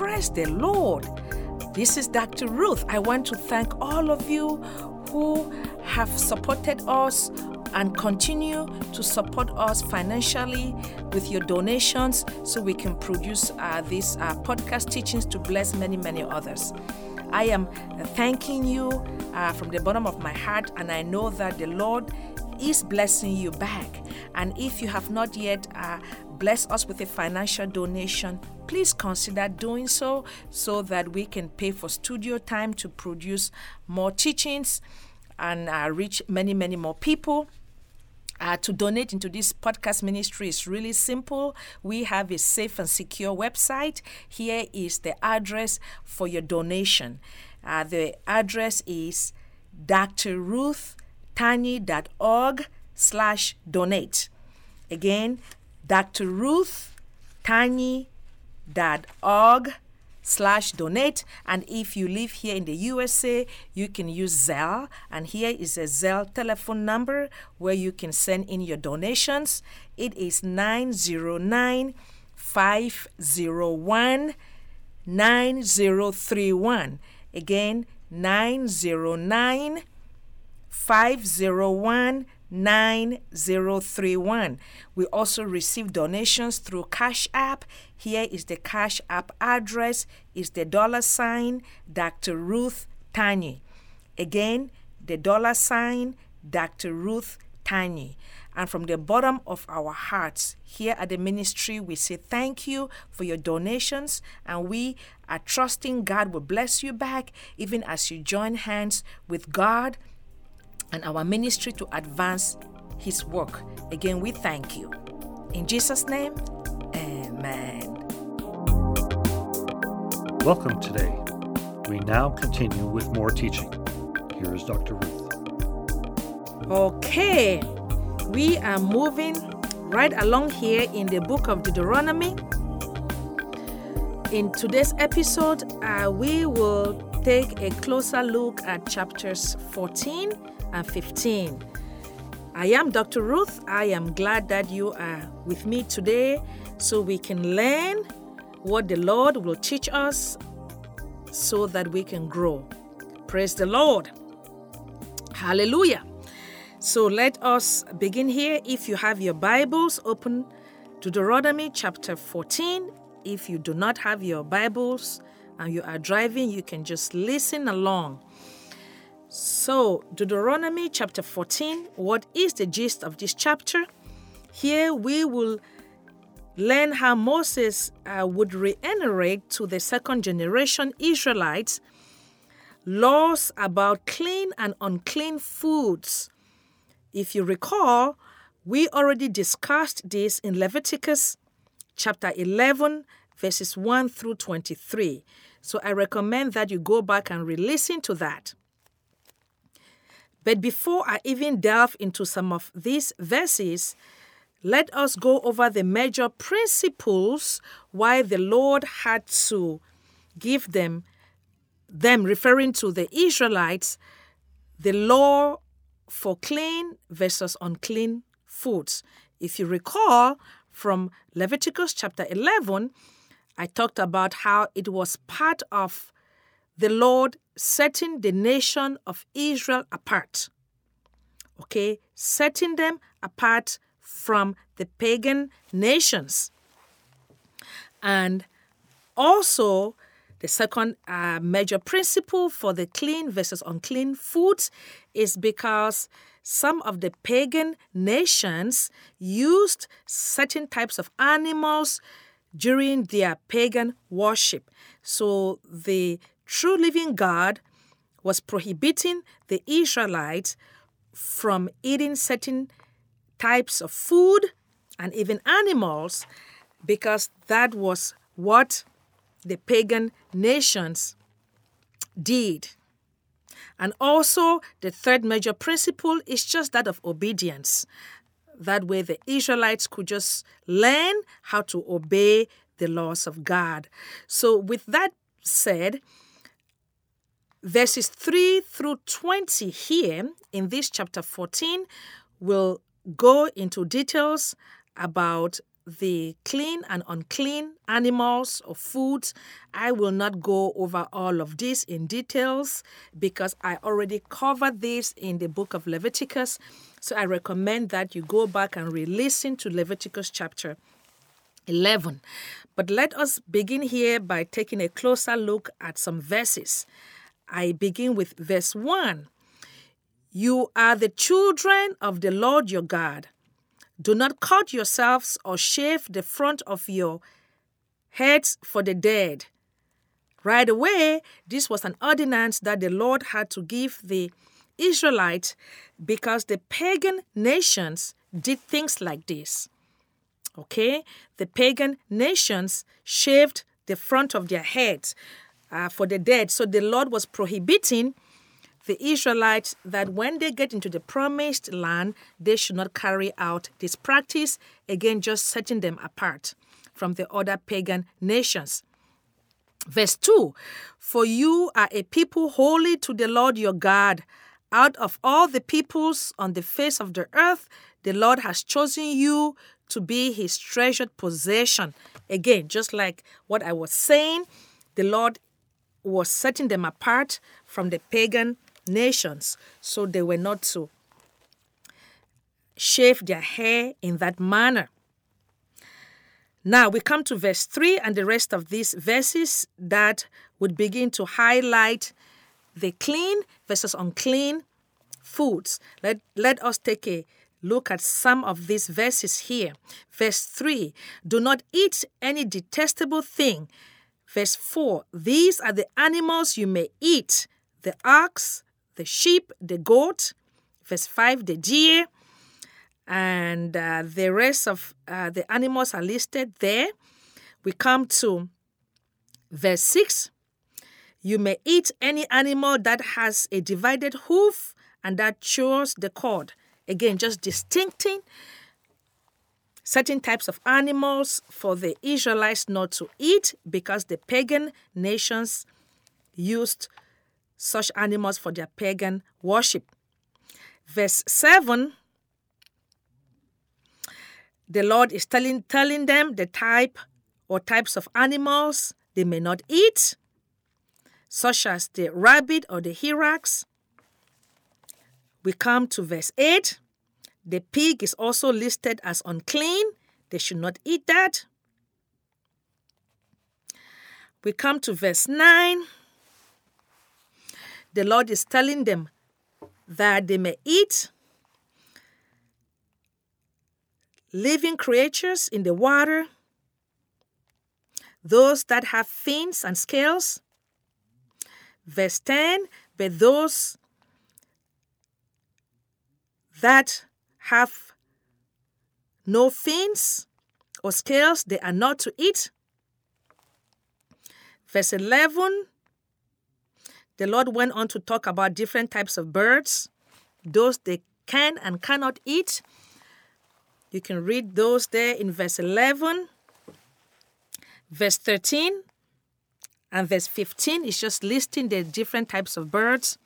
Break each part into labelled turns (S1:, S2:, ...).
S1: Praise the Lord. This is Dr. Ruth. I want to thank all of you who have supported us and continue to support us financially with your donations so we can produce uh, these uh, podcast teachings to bless many, many others. I am thanking you uh, from the bottom of my heart, and I know that the Lord is blessing you back. And if you have not yet uh, blessed us with a financial donation, please consider doing so so that we can pay for studio time to produce more teachings and uh, reach many, many more people. Uh, to donate into this podcast ministry is really simple. We have a safe and secure website. Here is the address for your donation. Uh, the address is drruthtanyi.org slash donate. Again, drruthtanyi.org slash donate. And if you live here in the usa you can use zelle. And here is a zelle telephone number where you can send in your donations. It is 909 501 9031 again 909 501 9031. We also receive donations through Cash App. Here is the Cash App address is the dollar sign Dr. Ruth Tanyi. Again, the dollar sign Dr. Ruth Tanyi. And from the bottom of our hearts, here at the ministry, we say thank you for your donations, and we are trusting God will bless you back, even as you join hands with God and our ministry to advance His work. Again, we thank you. In Jesus' name, Amen.
S2: Welcome today. We now continue with more teaching. Here is Dr. Ruth.
S1: Okay, we are moving right along here in the book of Deuteronomy. In today's episode, uh, we will take a closer look at chapters 14 and 15. I am Dr. Ruth. I am glad that you are with me today so we can learn what the Lord will teach us so that we can grow. Praise the Lord. Hallelujah. So let us begin here. If you have your Bibles, open Deuteronomy chapter 14. If you do not have your Bibles and you are driving, you can just listen along. So, Deuteronomy chapter 14, what is the gist of this chapter? Here we will learn how Moses uh, would reiterate to the second generation Israelites laws about clean and unclean foods. If you recall, we already discussed this in Leviticus chapter 11, verses 1 through 23. So I recommend that you go back and re listen to that. But before I even delve into some of these verses, let us go over the major principles why the Lord had to give them, them referring to the Israelites, the law for clean versus unclean foods. If you recall from Leviticus chapter 11, I talked about how it was part of the Lord setting the nation of Israel apart. Okay, setting them apart from the pagan nations. And also, the second uh, major principle for the clean versus unclean foods is because some of the pagan nations used certain types of animals during their pagan worship. So the true living God was prohibiting the Israelites from eating certain types of food and even animals because that was what the pagan nations did. And also, the third major principle is just that of obedience. That way, the Israelites could just learn how to obey the laws of God. So, with that said, verses 3 through 20 here in this chapter 14 will go into details about the clean and unclean animals or foods. I will not go over all of this in details because I already covered this in the book of Leviticus. So I recommend that you go back and re listen to Leviticus chapter 11. But let us begin here by taking a closer look at some verses. I begin with verse 1. You are the children of the Lord your God. Do not cut yourselves or shave the front of your heads for the dead. Right away, this was an ordinance that the Lord had to give the Israelites because the pagan nations did things like this. Okay? The pagan nations shaved the front of their heads uh, for the dead. So the Lord was prohibiting the Israelites that when they get into the promised land, they should not carry out this practice, again, just setting them apart from the other pagan nations. Verse 2 For you are a people holy to the Lord your God. Out of all the peoples on the face of the earth, the Lord has chosen you to be his treasured possession. Again, just like what I was saying, the Lord was setting them apart from the pagan nations, so they were not to shave their hair in that manner. Now we come to verse 3 and the rest of these verses that would begin to highlight the clean versus unclean foods. Let, let us take a look at some of these verses here. Verse 3 Do not eat any detestable thing. Verse 4 These are the animals you may eat the ox, the sheep, the goat. Verse 5 the deer. And uh, the rest of uh, the animals are listed there. We come to verse 6 You may eat any animal that has a divided hoof and that chews the cord. Again, just distincting certain types of animals for the Israelites not to eat because the pagan nations used such animals for their pagan worship. Verse 7 the Lord is telling, telling them the type or types of animals they may not eat, such as the rabbit or the hyrax. We come to verse 8. The pig is also listed as unclean. They should not eat that. We come to verse 9. The Lord is telling them that they may eat living creatures in the water, those that have fins and scales. Verse 10 But those that have no fins or scales, they are not to eat. Verse 11 the Lord went on to talk about different types of birds, those they can and cannot eat, you can read those there in verse 11, verse 13, and verse 15 is just listing the different types of birds.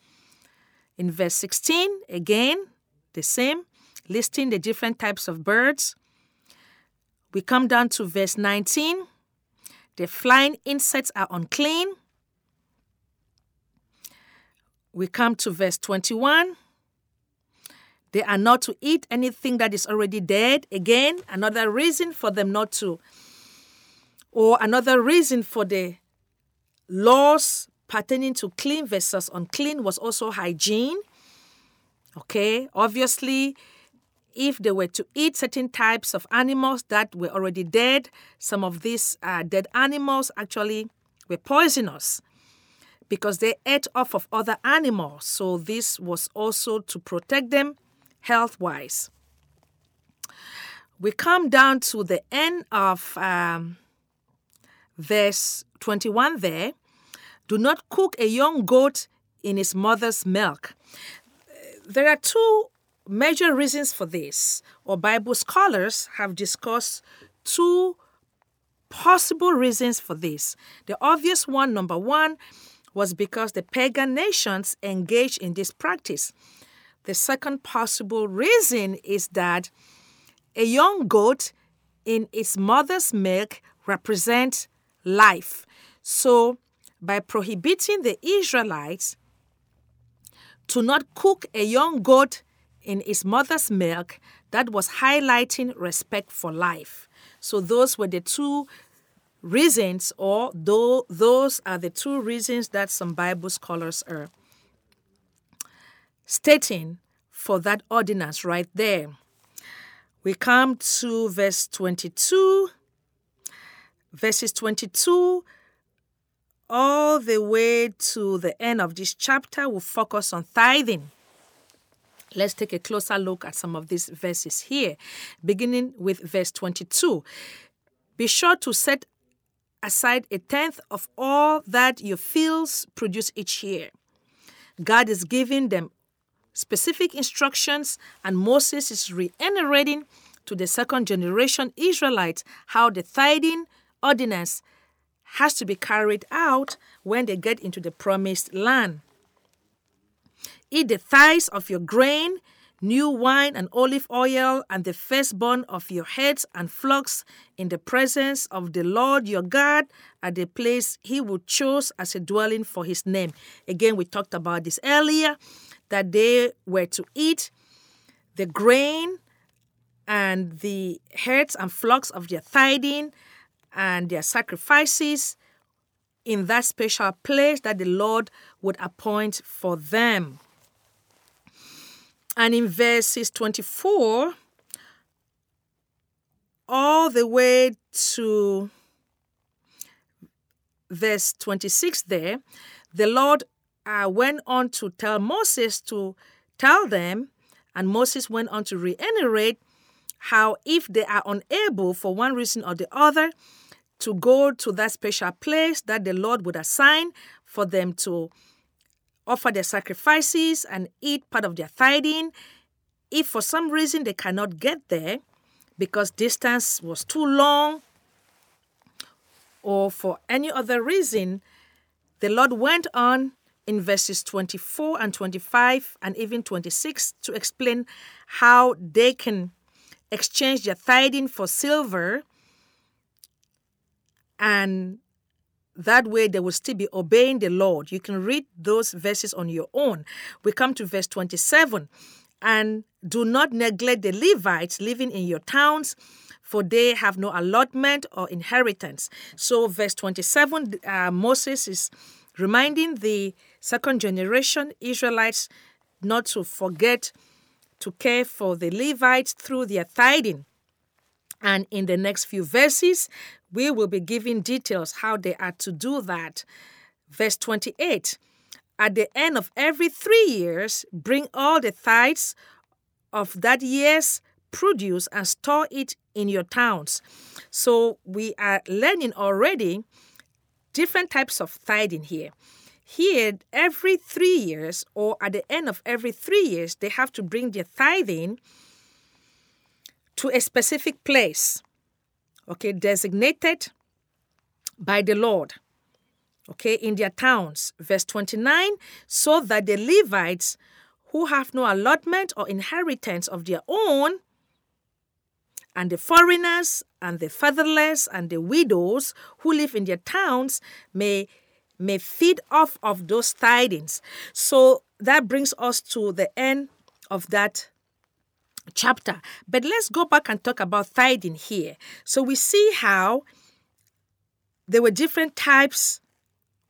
S1: In verse 16, again, the same, listing the different types of birds. We come down to verse 19. The flying insects are unclean. We come to verse 21. They are not to eat anything that is already dead. Again, another reason for them not to. Or another reason for the laws pertaining to clean versus unclean was also hygiene. Okay, obviously, if they were to eat certain types of animals that were already dead, some of these uh, dead animals actually were poisonous because they ate off of other animals. So, this was also to protect them health wise. We come down to the end of um, verse 21 there. Do not cook a young goat in its mother's milk. There are two major reasons for this, or Bible scholars have discussed two possible reasons for this. The obvious one, number one, was because the pagan nations engaged in this practice. The second possible reason is that a young goat in its mother's milk represent life. So, by prohibiting the Israelites to not cook a young goat in its mother's milk, that was highlighting respect for life. So, those were the two reasons, or though those are the two reasons that some Bible scholars are stating for that ordinance right there. We come to verse 22, verses 22 all the way to the end of this chapter will focus on tithing. Let's take a closer look at some of these verses here, beginning with verse 22. Be sure to set aside a tenth of all that your fields produce each year. God is giving them specific instructions, and Moses is reiterating to the second generation Israelites how the tithing ordinance has to be carried out when they get into the promised land. Eat the tithes of your grain, new wine and olive oil, and the firstborn of your heads and flocks in the presence of the Lord your God at the place he would choose as a dwelling for his name. Again, we talked about this earlier that they were to eat the grain and the herds and flocks of their tithing and their sacrifices in that special place that the Lord would appoint for them. And in verses 24 all the way to verse 26 there, the Lord uh, went on to tell Moses to tell them, and Moses went on to reiterate how if they are unable for one reason or the other to go to that special place that the Lord would assign for them to offer their sacrifices and eat part of their tithing. If for some reason they cannot get there because distance was too long or for any other reason, the Lord went on in verses 24 and 25 and even 26 to explain how they can exchange their tithing for silver and that way they will still be obeying the Lord. You can read those verses on your own. We come to verse 27 and do not neglect the Levites living in your towns, for they have no allotment or inheritance. So, verse 27, uh, Moses is reminding the second generation Israelites not to forget to care for the Levites through their tithing. And in the next few verses, we will be giving details how they are to do that. Verse 28 At the end of every three years, bring all the tithes of that year's produce and store it in your towns. So we are learning already different types of tithing here. Here, every three years, or at the end of every three years, they have to bring their tithing to a specific place okay, designated by the Lord, okay, in their towns. Verse 29 so that the Levites who have no allotment or inheritance of their own, and the foreigners and the fatherless and the widows who live in their towns may may feed off of those tithings. So that brings us to the end of that chapter. But let's go back and talk about tithing here. So we see how there were different types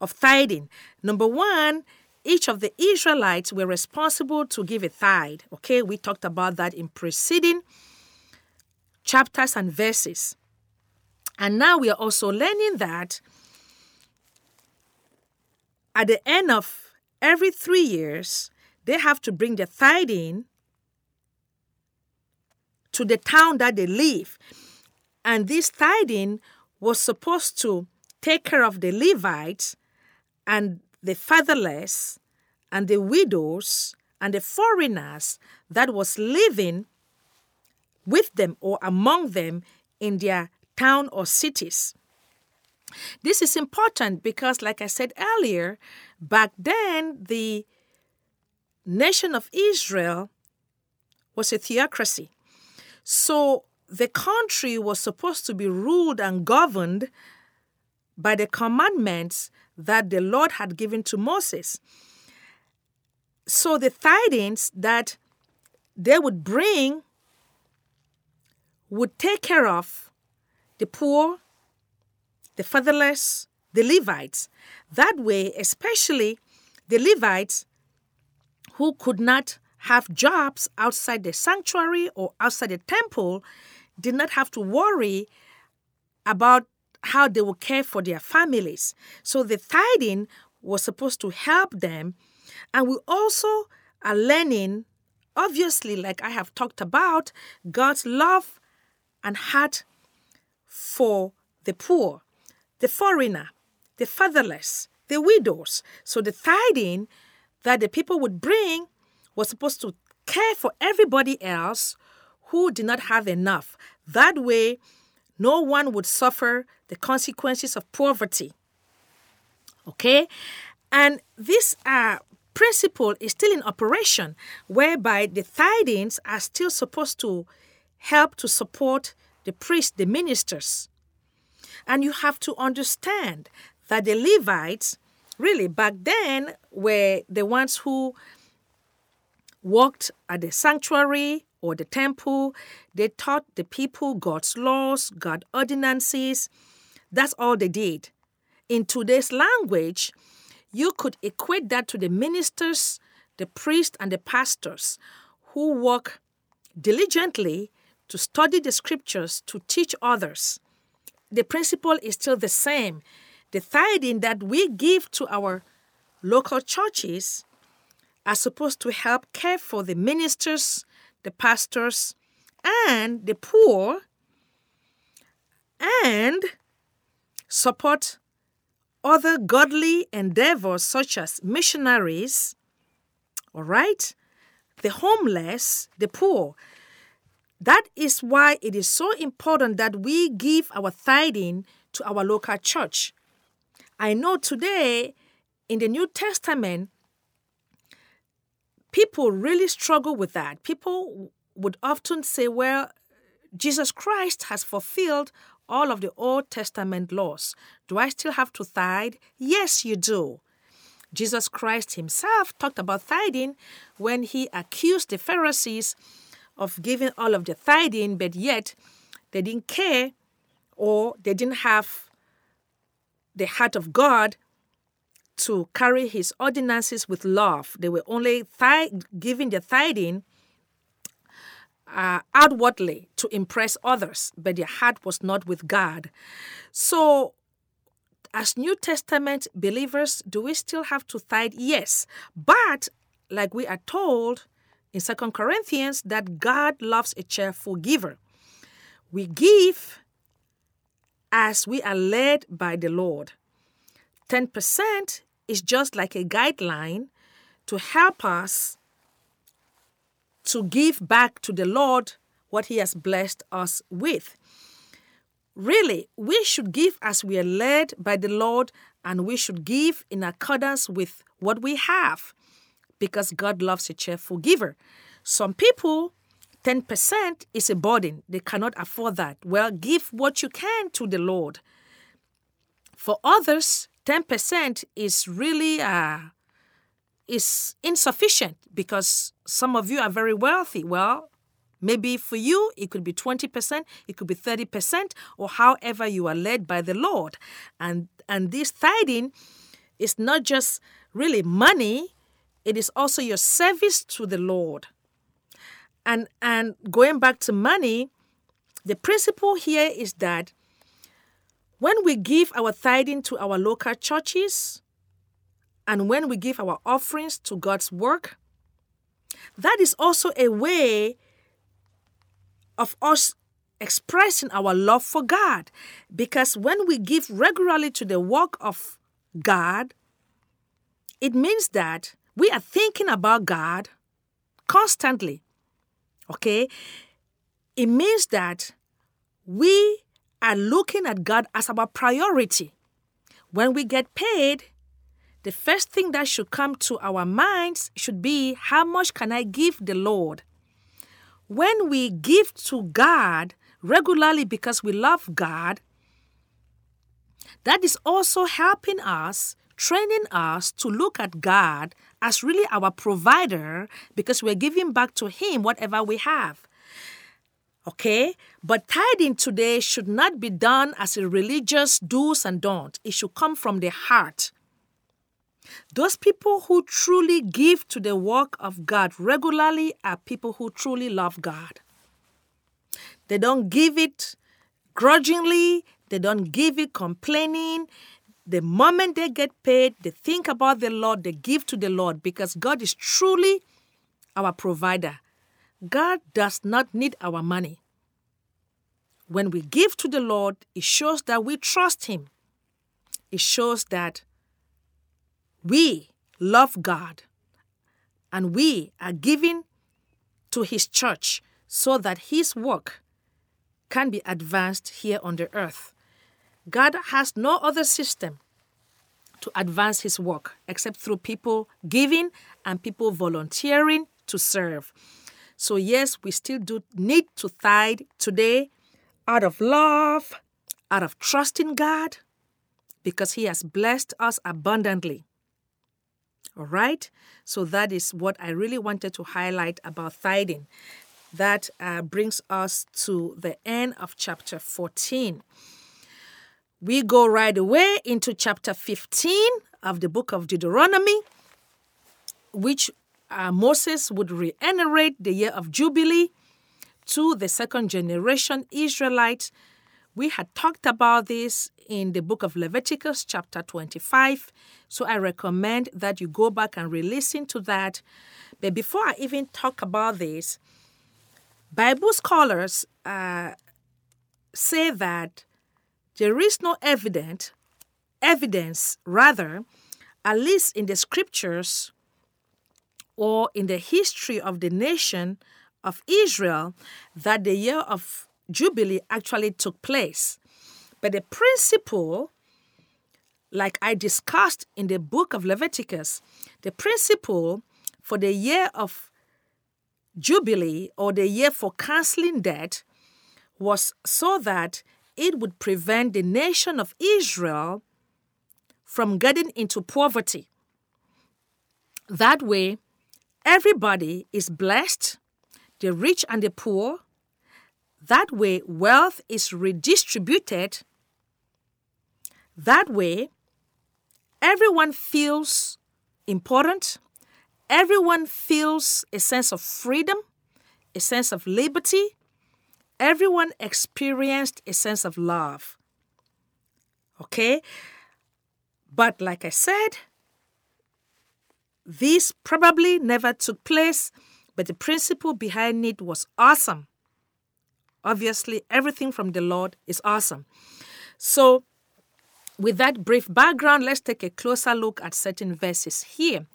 S1: of tithing. Number one, each of the Israelites were responsible to give a tithe. Okay, we talked about that in preceding chapters and verses. And now we are also learning that at the end of every three years, they have to bring the tithing to the town that they live. And this tithing was supposed to take care of the Levites and the fatherless and the widows and the foreigners that was living with them or among them in their town or cities. This is important because, like I said earlier, back then the nation of Israel was a theocracy. So the country was supposed to be ruled and governed by the commandments that the Lord had given to Moses. So the tithings that they would bring would take care of the poor, the fatherless, the Levites. That way, especially the Levites who could not have jobs outside the sanctuary or outside the temple did not have to worry about how they would care for their families. So the tithing was supposed to help them. And we also are learning, obviously, like I have talked about, God's love and heart for the poor, the foreigner, the fatherless, the widows. So the tithing that the people would bring was supposed to care for everybody else who did not have enough. That way, no one would suffer the consequences of poverty. Okay? And this uh, principle is still in operation, whereby the tithings are still supposed to help to support the priests, the ministers. And you have to understand that the Levites, really back then, were the ones who worked at the sanctuary or the temple. They taught the people God's laws, God's ordinances. That's all they did. In today's language, you could equate that to the ministers, the priests, and the pastors who work diligently to study the scriptures to teach others. The principle is still the same. The tithing that we give to our local churches are supposed to help care for the ministers, the pastors, and the poor, and support other godly endeavors such as missionaries, all right, the homeless, the poor. That is why it is so important that we give our tithing to our local church. I know today in the New Testament, people really struggle with that. People would often say, well, Jesus Christ has fulfilled all of the Old Testament laws. Do I still have to tithe? Yes, you do. Jesus Christ himself talked about tithing when he accused the Pharisees of giving all of the tithing, but yet they didn't care or they didn't have the heart of God to carry his ordinances with love. They were only giving the tithing uh, outwardly to impress others, but their heart was not with God. So, as New Testament believers, do we still have to tithe? Yes. But, like we are told in Second Corinthians, that God loves a cheerful giver. We give as we are led by the Lord. 10% is just like a guideline to help us to give back to the Lord what He has blessed us with. Really, we should give as we are led by the Lord, and we should give in accordance with what we have because God loves a cheerful giver. Some people, 10% is a burden. They cannot afford that. Well, give what you can to the Lord. For others, 10% is really uh, is insufficient because some of you are very wealthy. Well, maybe for you it could be 20%, it could be 30%, or however you are led by the Lord. And and this tithing is not just really money, it is also your service to the Lord. And and going back to money, the principle here is that when we give our tithing to our local churches, and when we give our offerings to God's work, that is also a way of us expressing our love for God. Because when we give regularly to the work of God, it means that we are thinking about God constantly. Okay? It means that we are looking at God as our priority. When we get paid, the first thing that should come to our minds should be how much can I give the Lord? When we give to God regularly because we love God, that is also helping us, training us to look at God as really our provider because we're giving back to Him whatever we have. Okay? But tithing today should not be done as a religious do's and don't. It should come from the heart. Those people who truly give to the work of God regularly are people who truly love God. They don't give it grudgingly, they don't give it complaining. The moment they get paid, they think about the Lord, they give to the Lord because God is truly our provider. God does not need our money. When we give to the Lord, it shows that we trust Him. It shows that we love God and we are giving to His church so that His work can be advanced here on the earth. God has no other system to advance His work except through people giving and people volunteering to serve. So, yes, we still do need to tithe today out of love, out of trust in God, because He has blessed us abundantly. All right? So, that is what I really wanted to highlight about tithing. That uh, brings us to the end of chapter 14. We go right away into chapter 15 of the book of Deuteronomy, which uh, Moses would reiterate the year of Jubilee to the second generation Israelites. We had talked about this in the book of Leviticus, chapter 25. So I recommend that you go back and re listen to that. But before I even talk about this, Bible scholars uh, say that there is no evidence, evidence rather, at least in the scriptures or in the history of the nation of Israel, that the year of Jubilee actually took place. But the principle, like I discussed in the book of Leviticus, the principle for the year of Jubilee or the year for canceling debt was so that it would prevent the nation of Israel from getting into poverty. That way, everybody is blessed, the rich and the poor. That way, wealth is redistributed. That way, everyone feels important. Everyone feels a sense of freedom, a sense of liberty. Everyone experienced a sense of love. Okay? But like I said, this probably never took place, but the principle behind it was awesome. Obviously, everything from the Lord is awesome. So, with that brief background, let's take a closer look at certain verses here.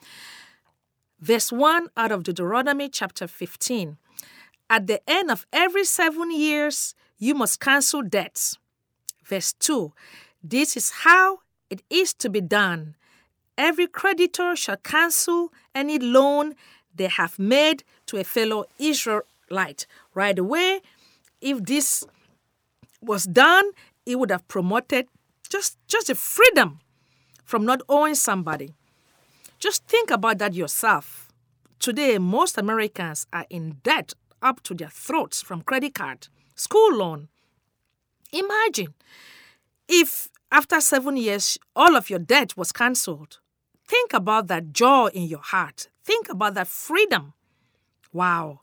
S1: Verse 1 out of Deuteronomy chapter 15. At the end of every seven years, you must cancel debts. Verse 2. This is how it is to be done. Every creditor shall cancel any loan they have made to a fellow Israelite. Right away, if this was done, it would have promoted just, just a freedom from not owing somebody. Just think about that yourself. Today, most Americans are in debt up to their throats from credit card, school loan. Imagine if after seven years all of your debt was cancelled. Think about that joy in your heart. Think about that freedom. Wow.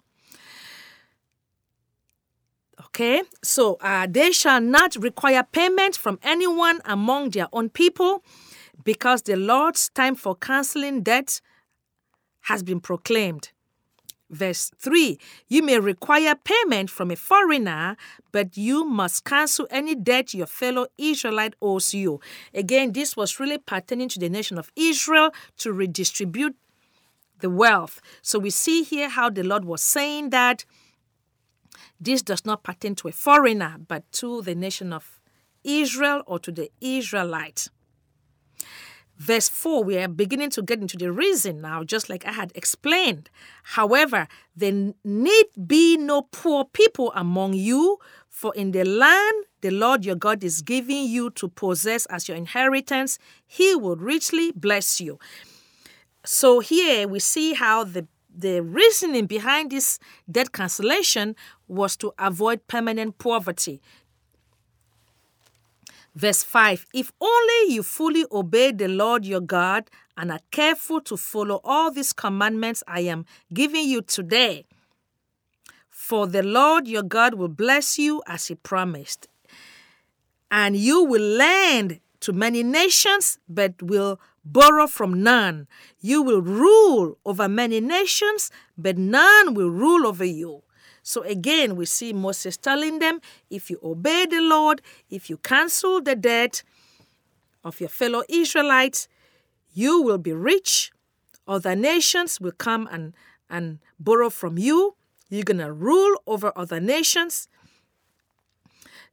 S1: Okay, so uh, they shall not require payment from anyone among their own people because the Lord's time for canceling debt has been proclaimed. Verse 3 You may require payment from a foreigner, but you must cancel any debt your fellow Israelite owes you. Again, this was really pertaining to the nation of Israel to redistribute the wealth. So we see here how the Lord was saying that this does not pertain to a foreigner, but to the nation of Israel or to the Israelites. Verse 4, we are beginning to get into the reason now, just like I had explained. However, there need be no poor people among you, For in the land the Lord your God is giving you to possess as your inheritance, he will richly bless you. So here we see how the the reasoning behind this debt cancellation was to avoid permanent poverty. Verse 5 If only you fully obey the Lord your God and are careful to follow all these commandments I am giving you today, for the Lord your God will bless you as he promised. And you will lend to many nations, but will borrow from none. You will rule over many nations, but none will rule over you. So again, we see Moses telling them if you obey the Lord, if you cancel the debt of your fellow Israelites, you will be rich. Other nations will come and, and borrow from you. You're going to rule over other nations.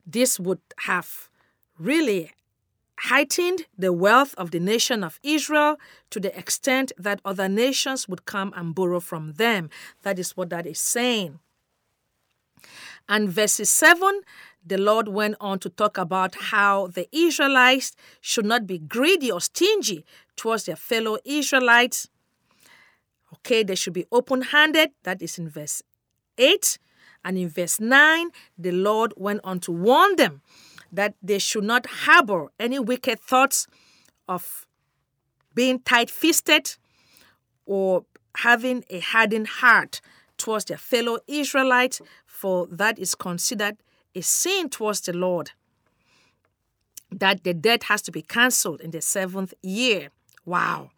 S1: This would have really heightened the wealth of the nation of Israel to the extent that other nations would come and borrow from them. That is what that is saying. And verses 7, the Lord went on to talk about how the Israelites should not be greedy or stingy towards their fellow Israelites. Okay, they should be open handed. That is in verse 8. And in verse 9, the Lord went on to warn them that they should not harbor any wicked thoughts of being tight fisted or having a hardened heart towards their fellow Israelites, for that is considered a sin towards the Lord. That the debt has to be cancelled in the seventh year. Wow.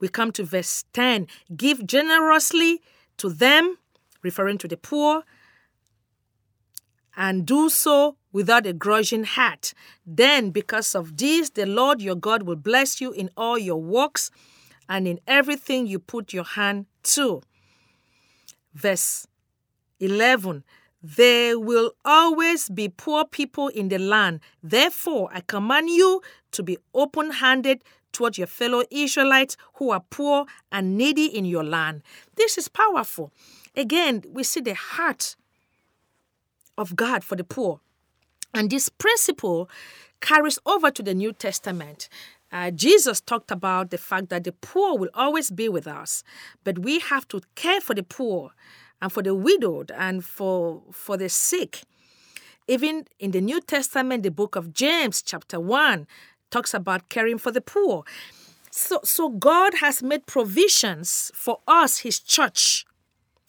S1: We come to verse 10 Give generously to them, referring to the poor, and do so without a grudging heart. Then, because of this, the Lord your God will bless you in all your works and in everything you put your hand to. Verse 11 There will always be poor people in the land. Therefore, I command you to be open handed toward your fellow Israelites who are poor and needy in your land. This is powerful. Again, we see the heart of God for the poor. And this principle carries over to the New Testament. Uh, Jesus talked about the fact that the poor will always be with us, but we have to care for the poor and for the widowed and for, for the sick. Even in the New Testament, the book of James, chapter 1, talks about caring for the poor. So, so God has made provisions for us, His church,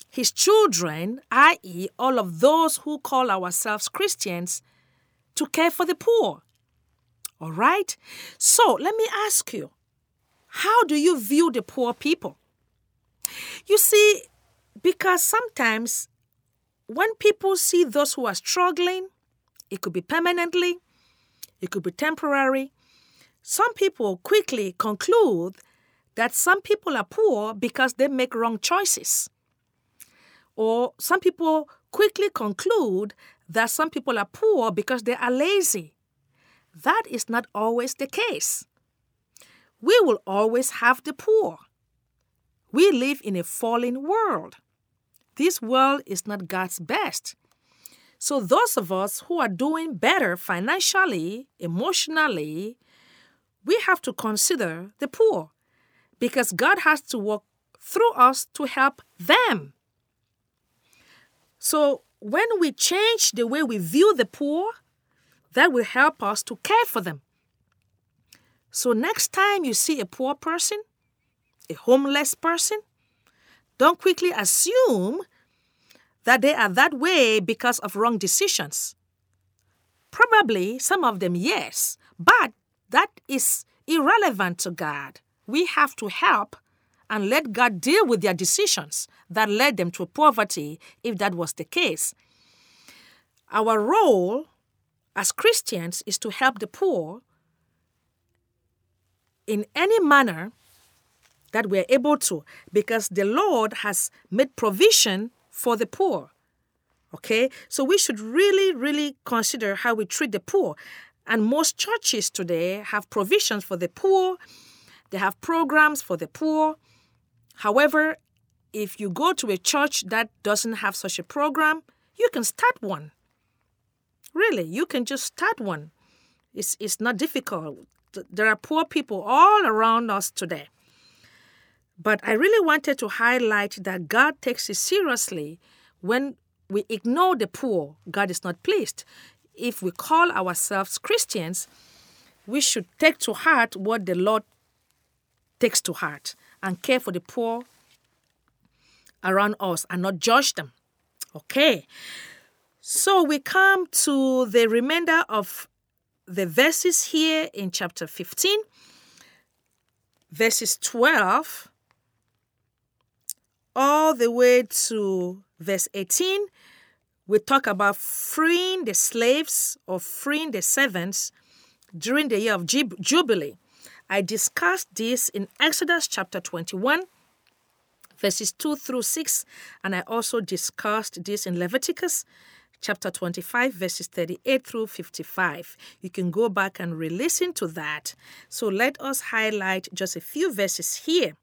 S1: His children, i.e., all of those who call ourselves Christians, to care for the poor. All right? So let me ask you how do you view the poor people? You see, because sometimes when people see those who are struggling, it could be permanently, it could be temporary. Some people quickly conclude that some people are poor because they make wrong choices. Or some people quickly conclude that some people are poor because they are lazy. That is not always the case. We will always have the poor. We live in a fallen world. This world is not God's best. So, those of us who are doing better financially, emotionally, we have to consider the poor because God has to work through us to help them. So, when we change the way we view the poor, that will help us to care for them. So, next time you see a poor person, a homeless person, don't quickly assume that they are that way because of wrong decisions. Probably some of them, yes, but that is irrelevant to God. We have to help and let God deal with their decisions that led them to poverty if that was the case. Our role as Christians is to help the poor in any manner that we are able to because the Lord has made provision for the poor. Okay? So we should really, really consider how we treat the poor. And most churches today have provisions for the poor, they have programs for the poor. However, if you go to a church that doesn't have such a program, you can start one. Really, you can just start one. It's, it's not difficult. There are poor people all around us today. But I really wanted to highlight that God takes it seriously when we ignore the poor. God is not pleased. If we call ourselves Christians, we should take to heart what the Lord takes to heart and care for the poor around us and not judge them. Okay. So we come to the remainder of the verses here in chapter 15, verses 12 all the way to verse 18, we talk about freeing the slaves or freeing the servants during the year of Jubilee. I discussed this in Exodus chapter 21, verses 2 through 6, and I also discussed this in Leviticus chapter 25, verses 38 through 55. You can go back and re listen to that. So let us highlight just a few verses here.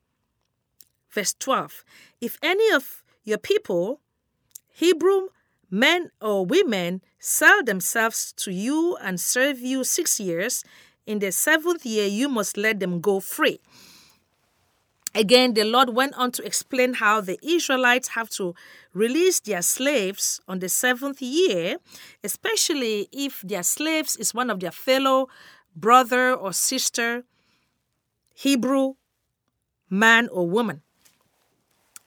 S1: Verse 12 If any of your people, Hebrew men or women, sell themselves to you and serve you six years, in the seventh year you must let them go free. Again, the Lord went on to explain how the Israelites have to release their slaves on the seventh year, especially if their slaves is one of their fellow brother or sister, Hebrew man or woman.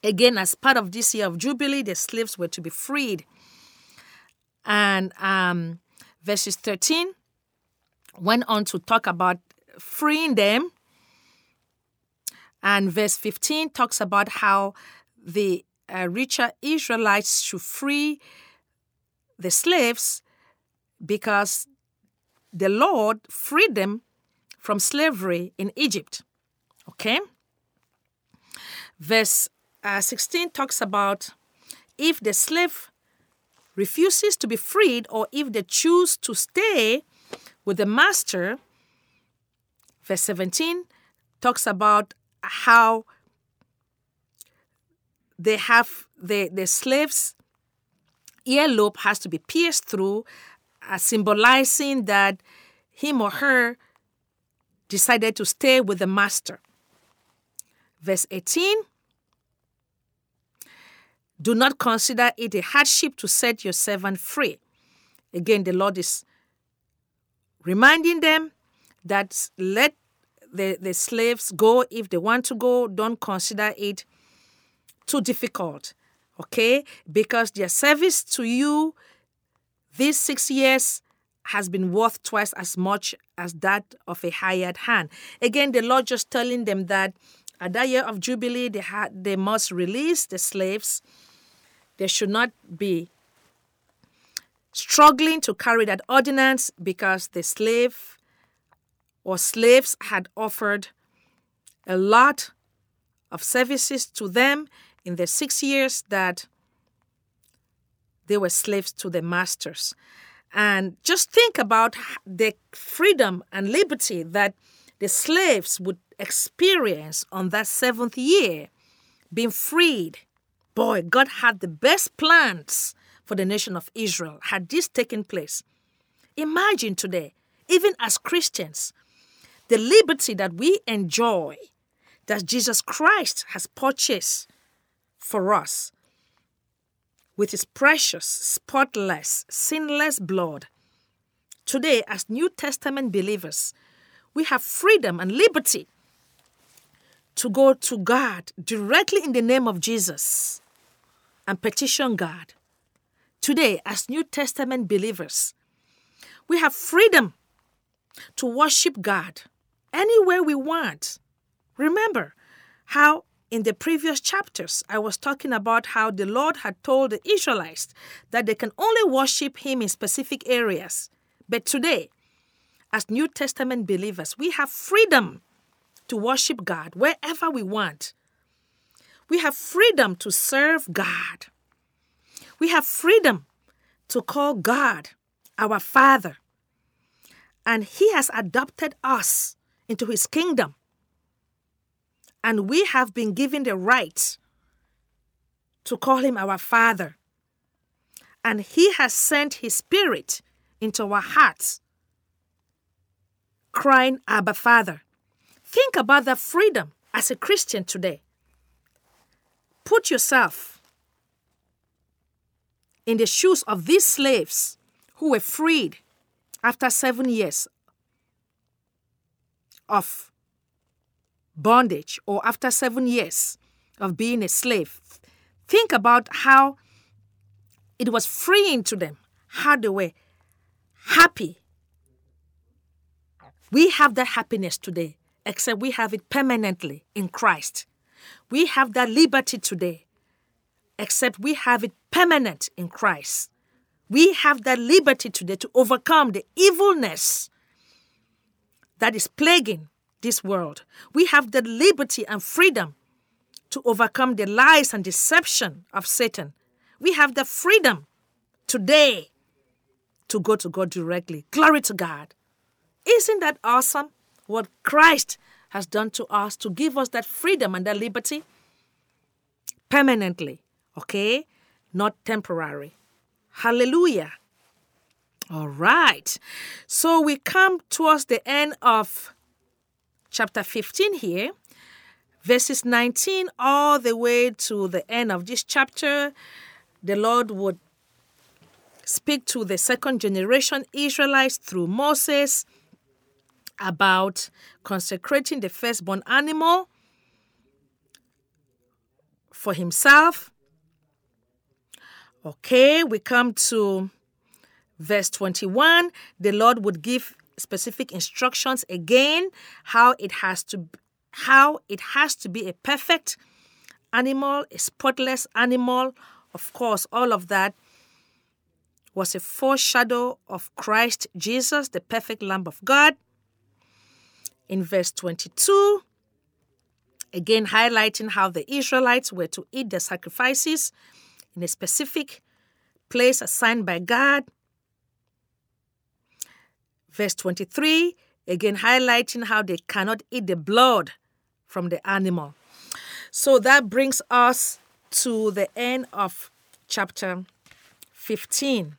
S1: Again, as part of this year of Jubilee, the slaves were to be freed. And um, verses 13 went on to talk about freeing them. And verse 15 talks about how the uh, richer Israelites should free the slaves because the Lord freed them from slavery in Egypt. Okay? Verse uh, 16 talks about if the slave refuses to be freed or if they choose to stay with the master. Verse 17 talks about how they have the, the slave's earlobe has to be pierced through, uh, symbolizing that him or her decided to stay with the master. Verse 18 do not consider it a hardship to set your servant free. Again, the Lord is reminding them that let the, the slaves go if they want to go. Don't consider it too difficult, okay? Because their service to you these six years has been worth twice as much as that of a hired hand. Again, the Lord just telling them that at that year of Jubilee, they, had, they must release the slaves they should not be struggling to carry that ordinance because the slave or slaves had offered a lot of services to them in the six years that they were slaves to their masters. And just think about the freedom and liberty that the slaves would experience on that seventh year, being freed Boy, God had the best plans for the nation of Israel had this taken place. Imagine today, even as Christians, the liberty that we enjoy that Jesus Christ has purchased for us with his precious, spotless, sinless blood. Today, as New Testament believers, we have freedom and liberty to go to God directly in the name of Jesus and petition God. Today, as New Testament believers, we have freedom to worship God anywhere we want. Remember how in the previous chapters I was talking about how the Lord had told the Israelites that they can only worship Him in specific areas. But today, as New Testament believers, we have freedom to worship God wherever we want. We have freedom to serve God. We have freedom to call God our Father. And He has adopted us into His kingdom. And we have been given the right to call Him our Father. And He has sent His Spirit into our hearts, crying, Abba, Father. Think about that freedom as a Christian today. Put yourself in the shoes of these slaves who were freed after seven years of bondage or after seven years of being a slave. Think about how it was freeing to them, how they were happy. We have that happiness today, except we have it permanently in Christ. We have that liberty today, except we have it permanent in Christ. We have that liberty today to overcome the evilness that is plaguing this world. We have the liberty and freedom to overcome the lies and deception of Satan. We have the freedom today to go to God directly. Glory to God. Isn't that awesome? What Christ has done to us to give us that freedom and that liberty permanently, okay? Not temporary. Hallelujah. All right. So we come towards the end of chapter 15 here, verses 19 all the way to the end of this chapter. The Lord would speak to the second generation Israelites through Moses about consecrating the firstborn animal for himself. Okay, we come to verse 21. The Lord would give specific instructions again how it has to how it has to be a perfect animal, a spotless animal. Of course, all of that was a foreshadow of Christ Jesus, the perfect Lamb of God. In verse 22, again highlighting how the Israelites were to eat the sacrifices in a specific place assigned by God. Verse 23, again highlighting how they cannot eat the blood from the animal. So that brings us to the end of chapter 15.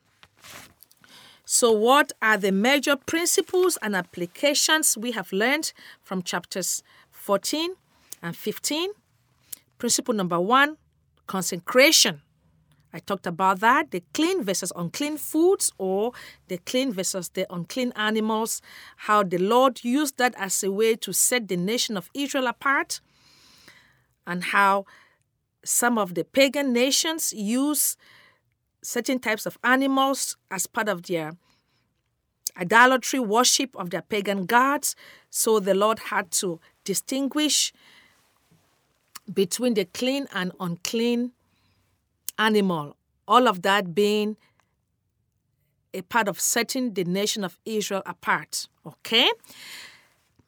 S1: So, what are the major principles and applications we have learned from chapters 14 and 15? Principle number one consecration. I talked about that the clean versus unclean foods, or the clean versus the unclean animals, how the Lord used that as a way to set the nation of Israel apart, and how some of the pagan nations use certain types of animals as part of their idolatry worship of their pagan gods. So the Lord had to distinguish between the clean and unclean animal. All of that being a part of setting the nation of Israel apart. Okay?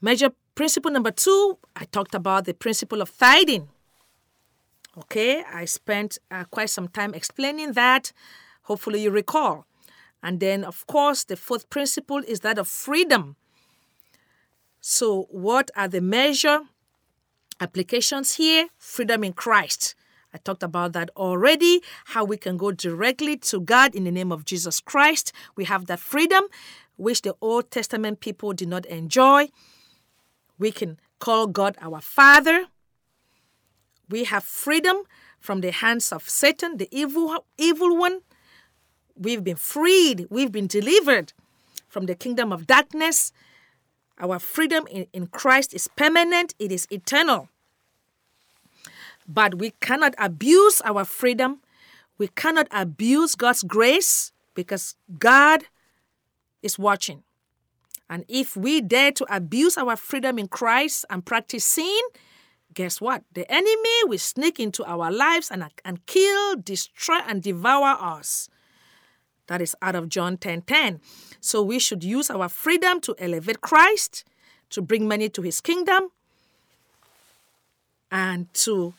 S1: Major principle number two, I talked about the principle of tithing. Okay, I spent uh, quite some time explaining that. Hopefully, you recall. And then, of course, the fourth principle is that of freedom. So, what are the measure applications here? Freedom in Christ. I talked about that already, how we can go directly to God in the name of Jesus Christ. We have that freedom, which the Old Testament people did not enjoy. We can call God our Father. We have freedom from the hands of Satan, the evil, evil one. We've been freed, we've been delivered from the kingdom of darkness. Our freedom in, in Christ is permanent, it is eternal. But we cannot abuse our freedom. We cannot abuse God's grace because God is watching. And if we dare to abuse our freedom in Christ and practice sin, guess what? The enemy will sneak into our lives and, and kill, destroy, and devour us. That is out of John 10 10. So we should use our freedom to elevate Christ, to bring many to his kingdom, and to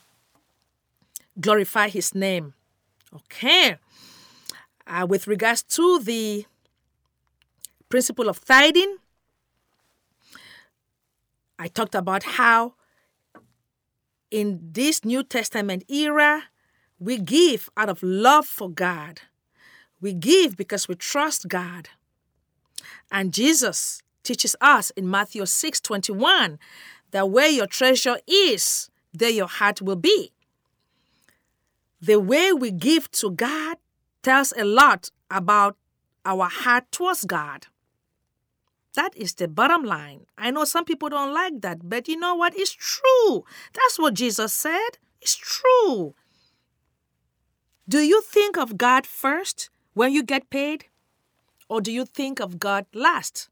S1: glorify his name. Okay. Uh, with regards to the principle of tithing, I talked about how in this New Testament era, we give out of love for God. We give because we trust God. And Jesus teaches us in Matthew 6 21 that where your treasure is, there your heart will be. The way we give to God tells a lot about our heart towards God. That is the bottom line. I know some people don't like that, but you know what? It's true. That's what Jesus said. It's true. Do you think of God first when you get paid? Or do you think of God last?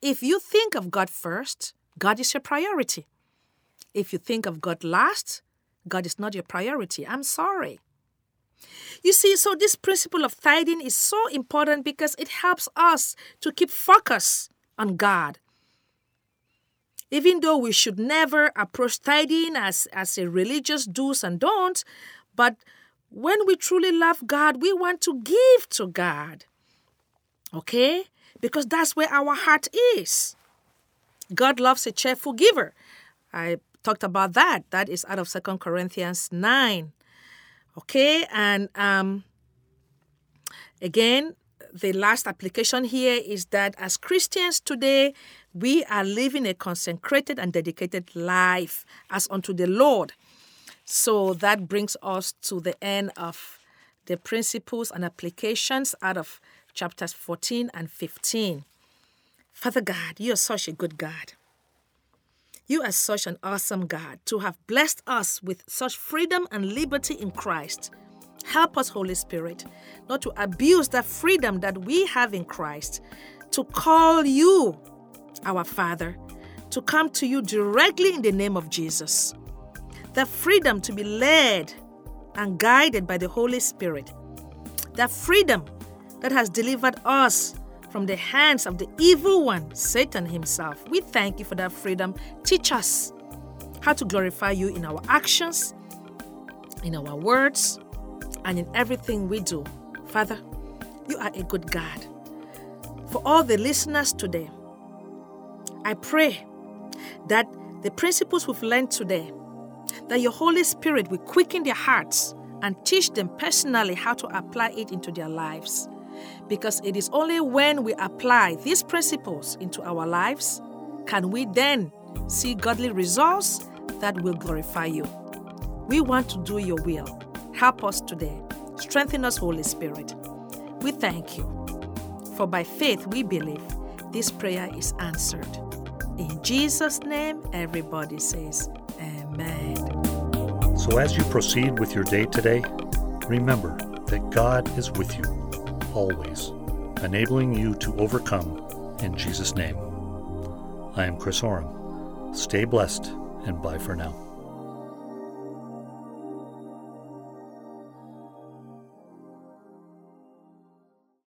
S1: If you think of God first, God is your priority. If you think of God last, God is not your priority. I'm sorry. You see, so this principle of tithing is so important because it helps us to keep focus on God. Even though we should never approach tithing as, as a religious do's and don'ts, but when we truly love God, we want to give to God. Okay? Because that's where our heart is. God loves a cheerful giver. I talked about that. That is out of Second Corinthians 9. Okay, and um, again, the last application here is that as Christians today, we are living a consecrated and dedicated life as unto the Lord. So that brings us to the end of the principles and applications out of chapters 14 and 15. Father God, you are such a good God. You are such an awesome God to have blessed us with such freedom and liberty in Christ. Help us, Holy Spirit, not to abuse the freedom that we have in Christ, to call you our Father, to come to you directly in the name of Jesus. The freedom to be led and guided by the Holy Spirit. The freedom that has delivered us from the hands of the evil one, Satan himself. We thank you for that freedom. Teach us how to glorify you in our actions, in our words, and in everything we do. Father, you are a good God. For all the listeners today, I pray that the principles we've learned today, that your Holy Spirit will quicken their hearts and teach them personally how to apply it into their lives because it is only when we apply these principles into our lives can we then see godly results that will glorify you. We want to do your will. Help us today. Strengthen us, Holy Spirit. We thank you. For by faith we believe this prayer is answered. In Jesus' name, everybody says, Amen.
S2: So as you proceed with your day today, remember that God is with you always, enabling you to overcome in Jesus' name. I am Chris Oram. Stay blessed and bye for now.